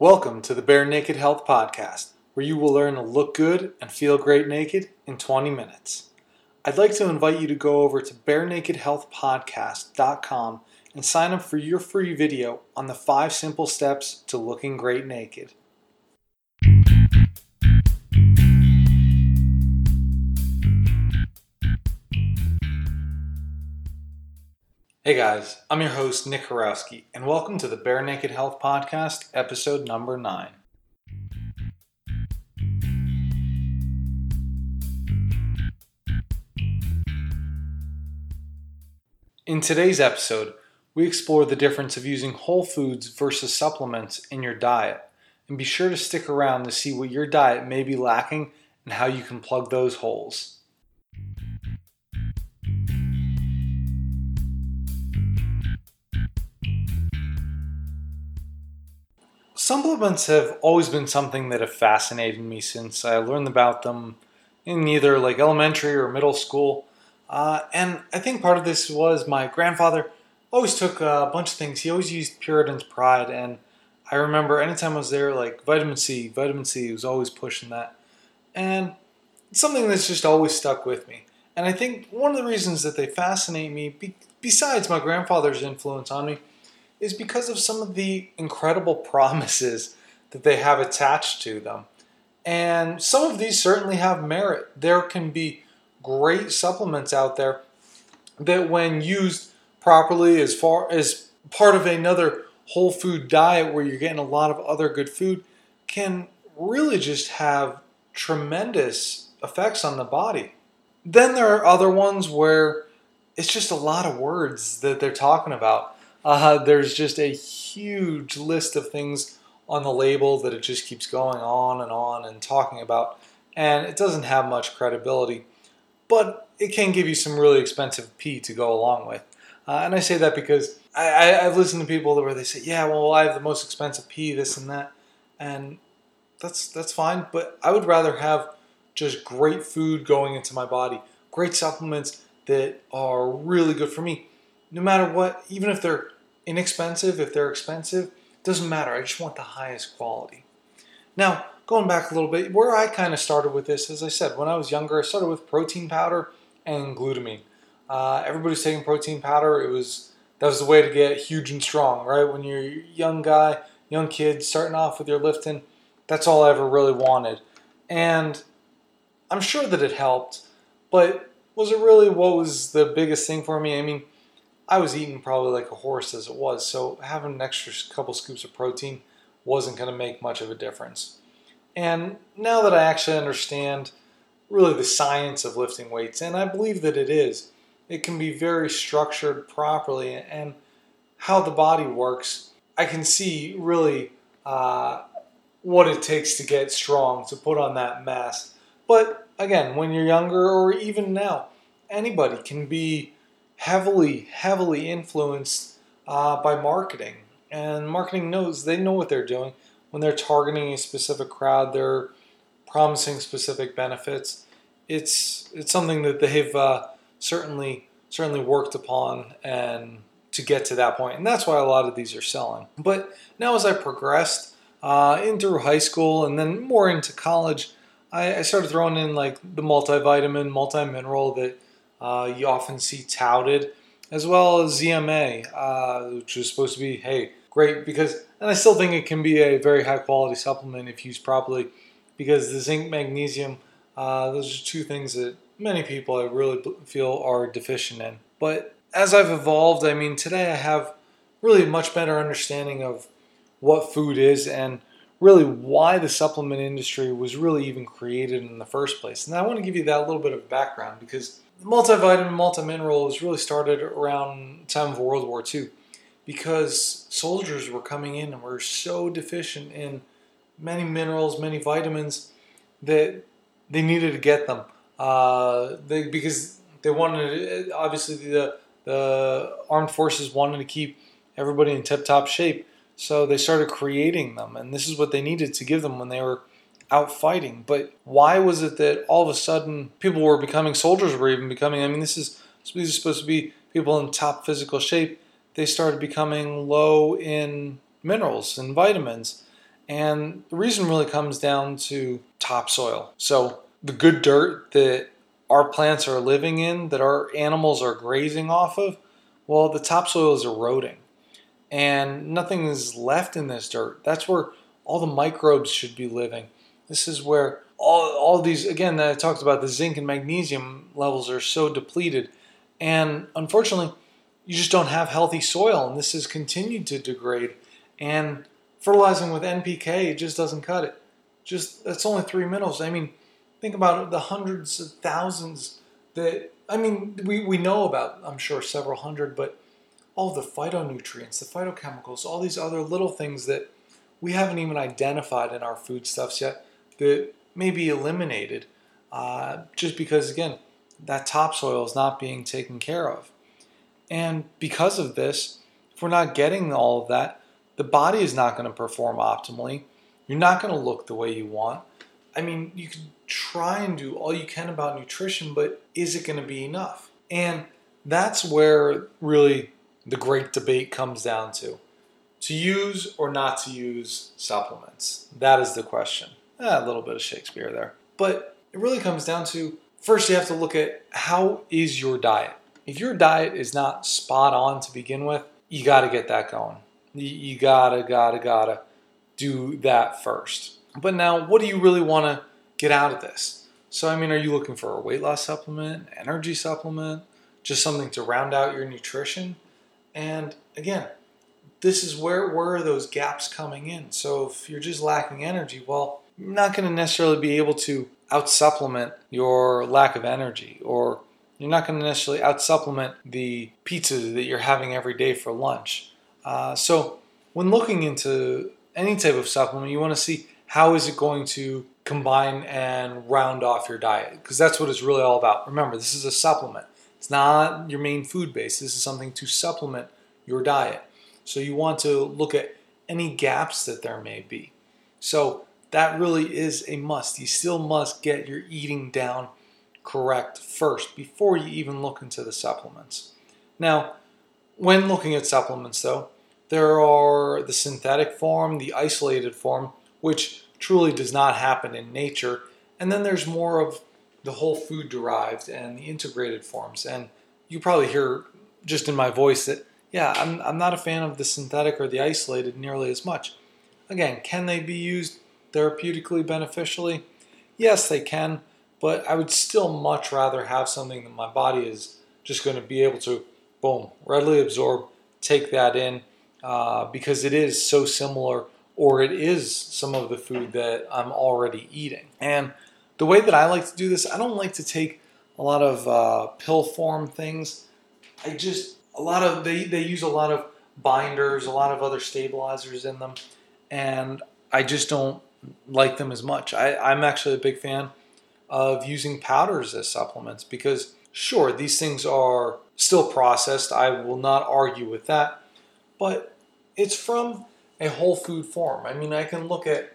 Welcome to the Bare Naked Health Podcast, where you will learn to look good and feel great naked in 20 minutes. I'd like to invite you to go over to barenakedhealthpodcast.com and sign up for your free video on the five simple steps to looking great naked. Hey guys, I'm your host, Nick Horowski, and welcome to the Bare Naked Health Podcast, episode number 9. In today's episode, we explore the difference of using whole foods versus supplements in your diet, and be sure to stick around to see what your diet may be lacking and how you can plug those holes. Supplements have always been something that have fascinated me since I learned about them in either like elementary or middle school. Uh, and I think part of this was my grandfather always took a bunch of things. He always used Puritan's Pride, and I remember anytime I was there, like vitamin C, vitamin C, he was always pushing that, and something that's just always stuck with me. And I think one of the reasons that they fascinate me, be- besides my grandfather's influence on me, is because of some of the incredible promises that they have attached to them. And some of these certainly have merit. There can be great supplements out there that, when used properly, as far as part of another whole food diet where you're getting a lot of other good food, can really just have tremendous effects on the body. Then there are other ones where it's just a lot of words that they're talking about uh, there's just a huge list of things on the label that it just keeps going on and on and talking about, and it doesn't have much credibility. But it can give you some really expensive pee to go along with. Uh, and I say that because I, have listened to people where they say, "Yeah, well, I have the most expensive pee, this and that," and that's that's fine. But I would rather have just great food going into my body, great supplements that are really good for me no matter what, even if they're inexpensive, if they're expensive, doesn't matter. I just want the highest quality. Now, going back a little bit, where I kind of started with this, as I said, when I was younger, I started with protein powder and glutamine. Uh, everybody's taking protein powder. It was that was the way to get huge and strong, right? When you're a young guy, young kid, starting off with your lifting, that's all I ever really wanted. And I'm sure that it helped, but was it really what was the biggest thing for me? I mean, I was eating probably like a horse as it was, so having an extra couple scoops of protein wasn't going to make much of a difference. And now that I actually understand really the science of lifting weights, and I believe that it is, it can be very structured properly and how the body works, I can see really uh, what it takes to get strong, to put on that mass. But again, when you're younger or even now, anybody can be heavily, heavily influenced uh, by marketing. And marketing knows they know what they're doing when they're targeting a specific crowd. They're promising specific benefits. It's it's something that they've uh, certainly certainly worked upon and to get to that point, and that's why a lot of these are selling. But now, as I progressed uh, in through high school and then more into college, I, I started throwing in like the multivitamin, multi mineral that uh, you often see touted, as well as ZMA, uh, which is supposed to be, hey, great because, and I still think it can be a very high quality supplement if used properly, because the zinc, magnesium, uh, those are two things that many people I really feel are deficient in. But as I've evolved, I mean, today I have really a much better understanding of what food is and really why the supplement industry was really even created in the first place. And I want to give you that little bit of background because multivitamin, multimineral was really started around time of World War II because soldiers were coming in and were so deficient in many minerals, many vitamins that they needed to get them. Uh, they, because they wanted, obviously, the, the armed forces wanted to keep everybody in tip top shape. So they started creating them, and this is what they needed to give them when they were out fighting. But why was it that all of a sudden people were becoming soldiers, were even becoming? I mean, this is these are supposed to be people in top physical shape. They started becoming low in minerals and vitamins, And the reason really comes down to topsoil. So the good dirt that our plants are living in, that our animals are grazing off of, well, the topsoil is eroding and nothing is left in this dirt. That's where all the microbes should be living. This is where all, all these, again, that I talked about, the zinc and magnesium levels are so depleted. And unfortunately, you just don't have healthy soil, and this has continued to degrade. And fertilizing with NPK just doesn't cut it. Just that's only three minerals. I mean, think about the hundreds of thousands that I mean we, we know about. I'm sure several hundred, but all the phytonutrients, the phytochemicals, all these other little things that we haven't even identified in our foodstuffs yet that may be eliminated uh, just because again that topsoil is not being taken care of. And because of this, if we're not getting all of that, the body is not going to perform optimally. You're not going to look the way you want. I mean, you can try and do all you can about nutrition, but is it going to be enough? And that's where really the great debate comes down to. To use or not to use supplements? That is the question. Ah, a little bit of Shakespeare there. But it really comes down to first you have to look at how is your diet. If your diet is not spot on to begin with, you got to get that going. You gotta, gotta, gotta do that first. But now, what do you really want to get out of this? So, I mean, are you looking for a weight loss supplement, energy supplement, just something to round out your nutrition? And again, this is where where are those gaps coming in? So if you're just lacking energy, well, not going to necessarily be able to out supplement your lack of energy, or you're not going to necessarily out supplement the pizza that you're having every day for lunch. Uh, so when looking into any type of supplement, you want to see how is it going to combine and round off your diet because that's what it's really all about. Remember, this is a supplement. It's not your main food base. This is something to supplement your diet. So you want to look at any gaps that there may be. So that really is a must. You still must get your eating down correct first before you even look into the supplements. Now, when looking at supplements, though, there are the synthetic form, the isolated form, which truly does not happen in nature, and then there's more of the whole food derived and the integrated forms. And you probably hear just in my voice that, yeah, I'm, I'm not a fan of the synthetic or the isolated nearly as much. Again, can they be used therapeutically beneficially? Yes, they can, but I would still much rather have something that my body is just going to be able to boom, readily absorb, take that in, uh, because it is so similar, or it is some of the food that I'm already eating. And the way that I like to do this, I don't like to take a lot of uh, pill form things. I just a lot of they they use a lot of binders, a lot of other stabilizers in them, and I just don't like them as much. I, I'm actually a big fan of using powders as supplements because sure these things are still processed. I will not argue with that. But it's from a whole food form. I mean, I can look at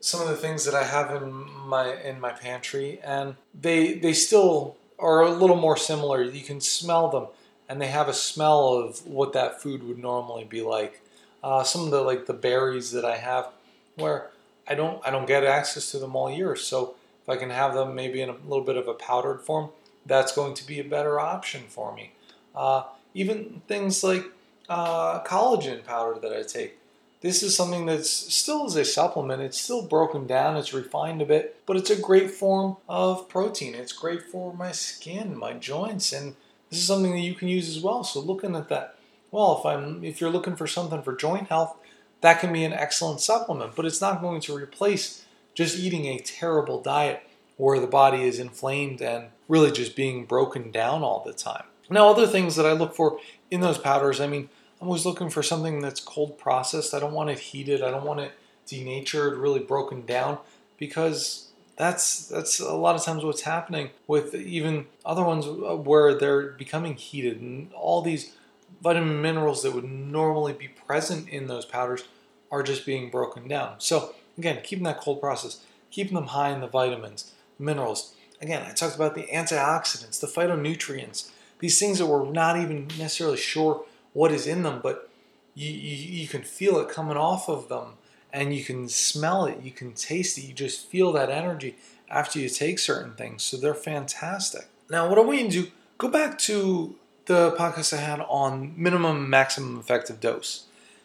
some of the things that I have in my in my pantry and they they still are a little more similar. You can smell them and they have a smell of what that food would normally be like. Uh, some of the like the berries that I have where I don't I don't get access to them all year. So if I can have them maybe in a little bit of a powdered form, that's going to be a better option for me. Uh, even things like uh, collagen powder that I take. This is something that's still is a supplement. It's still broken down, it's refined a bit, but it's a great form of protein. It's great for my skin, my joints, and this is something that you can use as well. So looking at that, well, if I'm if you're looking for something for joint health, that can be an excellent supplement, but it's not going to replace just eating a terrible diet where the body is inflamed and really just being broken down all the time. Now, other things that I look for in those powders, I mean, I'm always looking for something that's cold processed. I don't want it heated. I don't want it denatured, really broken down, because that's that's a lot of times what's happening with even other ones where they're becoming heated and all these vitamin minerals that would normally be present in those powders are just being broken down. So again, keeping that cold process, keeping them high in the vitamins, minerals. Again, I talked about the antioxidants, the phytonutrients, these things that we're not even necessarily sure what is in them, but you, you, you can feel it coming off of them. and you can smell it, you can taste it, you just feel that energy after you take certain things. So they're fantastic. Now, what I want you to do, go back to the podcast I had on minimum maximum effective dose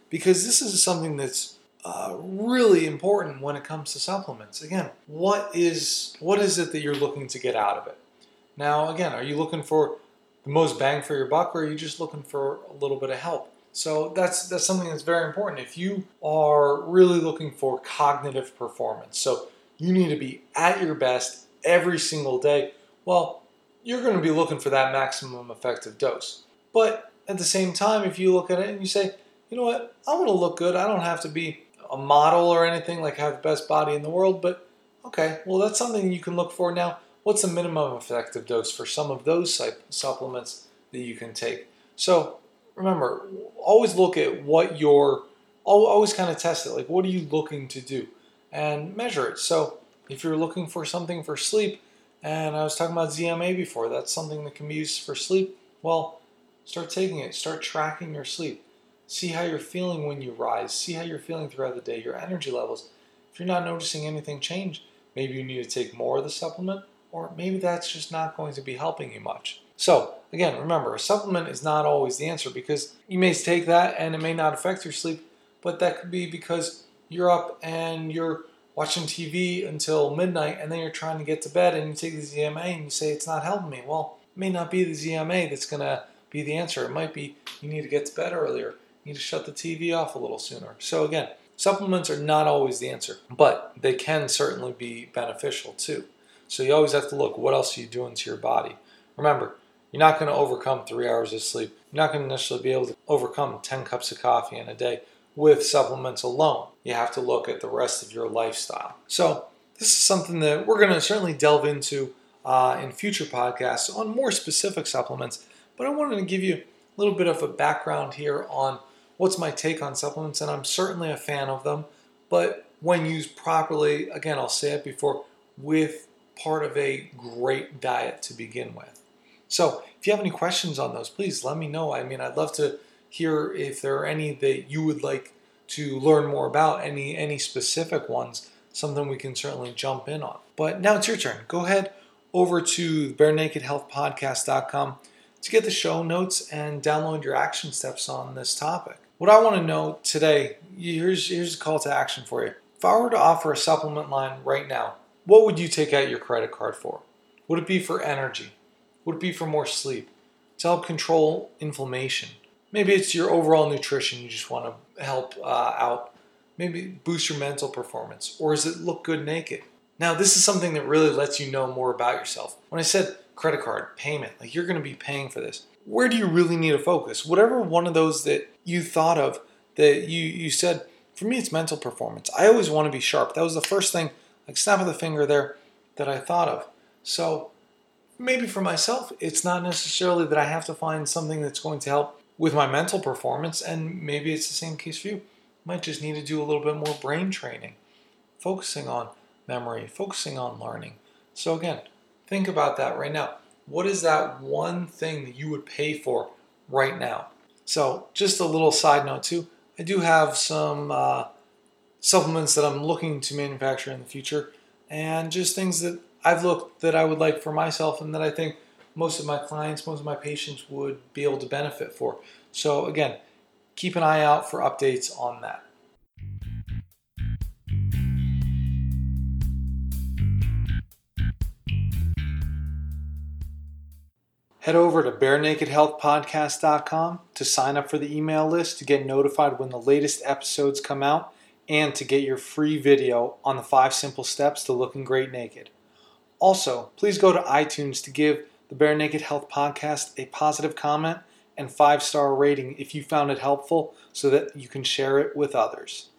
because this is something that's uh, really important when it comes to supplements. Again, what is what is it that you're looking to get out of it? Now, again, are you looking for the most bang for your buck, or are you just looking for a little bit of help? So that's that's something that's very important. If you are really looking for cognitive performance, so you need to be at your best every single day. Well, you're going to be looking for that maximum effective dose. But at the same time, if you look at it and you say, you know what, I want to look good. I don't have to be a model or anything like have the best body in the world, but okay, well, that's something you can look for now. What's the minimum effective dose for some of those supplements that you can take? So remember, always look at what you're, always kind of test it. Like, what are you looking to do? And measure it. So if you're looking for something for sleep, and I was talking about ZMA before. That's something that can be used for sleep. Well, start taking it. Start tracking your sleep. See how you're feeling when you rise. See how you're feeling throughout the day, your energy levels. If you're not noticing anything change, maybe you need to take more of the supplement, or maybe that's just not going to be helping you much. So, again, remember, a supplement is not always the answer because you may take that and it may not affect your sleep, but that could be because you're up and you're watching TV until midnight and then you're trying to get to bed and you take the ZMA and you say it's not helping me. Well, it may not be the ZMA that's going to be the answer. It might be you need to get to bed earlier. You need to shut the TV off a little sooner. So again, supplements are not always the answer, but they can certainly be beneficial too. So you always have to look what else are you doing to your body. Remember, you're not going to overcome three hours of sleep. You're not going to necessarily be able to overcome 10 cups of coffee in a day with supplements alone. You have to look at the rest of your lifestyle. So, this is something that we're going to certainly delve into uh, in future podcasts on more specific supplements. But I wanted to give you a little bit of a background here on what's my take on supplements, and I'm certainly a fan of them. But when used properly, again, I'll say it before, with part of a great diet to begin with. So, if you have any questions on those, please let me know. I mean, I'd love to hear if there are any that you would like to learn more about, any any specific ones, something we can certainly jump in on. But now it's your turn. Go ahead over to barenakedhealthpodcast.com to get the show notes and download your action steps on this topic. What I want to know today, here's here's a call to action for you. If I were to offer a supplement line right now, what would you take out your credit card for? Would it be for energy? Would it be for more sleep? To help control inflammation? Maybe it's your overall nutrition you just want to help uh, out. Maybe boost your mental performance. Or is it look good naked? Now, this is something that really lets you know more about yourself. When I said credit card, payment, like you're going to be paying for this. Where do you really need to focus? Whatever one of those that you thought of that you, you said, for me, it's mental performance. I always want to be sharp. That was the first thing, like snap of the finger there, that I thought of. So maybe for myself, it's not necessarily that I have to find something that's going to help with my mental performance, and maybe it's the same case for you. Might just need to do a little bit more brain training, focusing on memory, focusing on learning. So, again, think about that right now. What is that one thing that you would pay for right now? So, just a little side note, too. I do have some uh, supplements that I'm looking to manufacture in the future, and just things that I've looked that I would like for myself and that I think most of my clients, most of my patients would be able to benefit for. So, again, keep an eye out for updates on that. Head over to barenakedhealthpodcast.com to sign up for the email list to get notified when the latest episodes come out and to get your free video on the five simple steps to looking great naked. Also, please go to iTunes to give the Bare Naked Health Podcast a positive comment and five star rating if you found it helpful so that you can share it with others.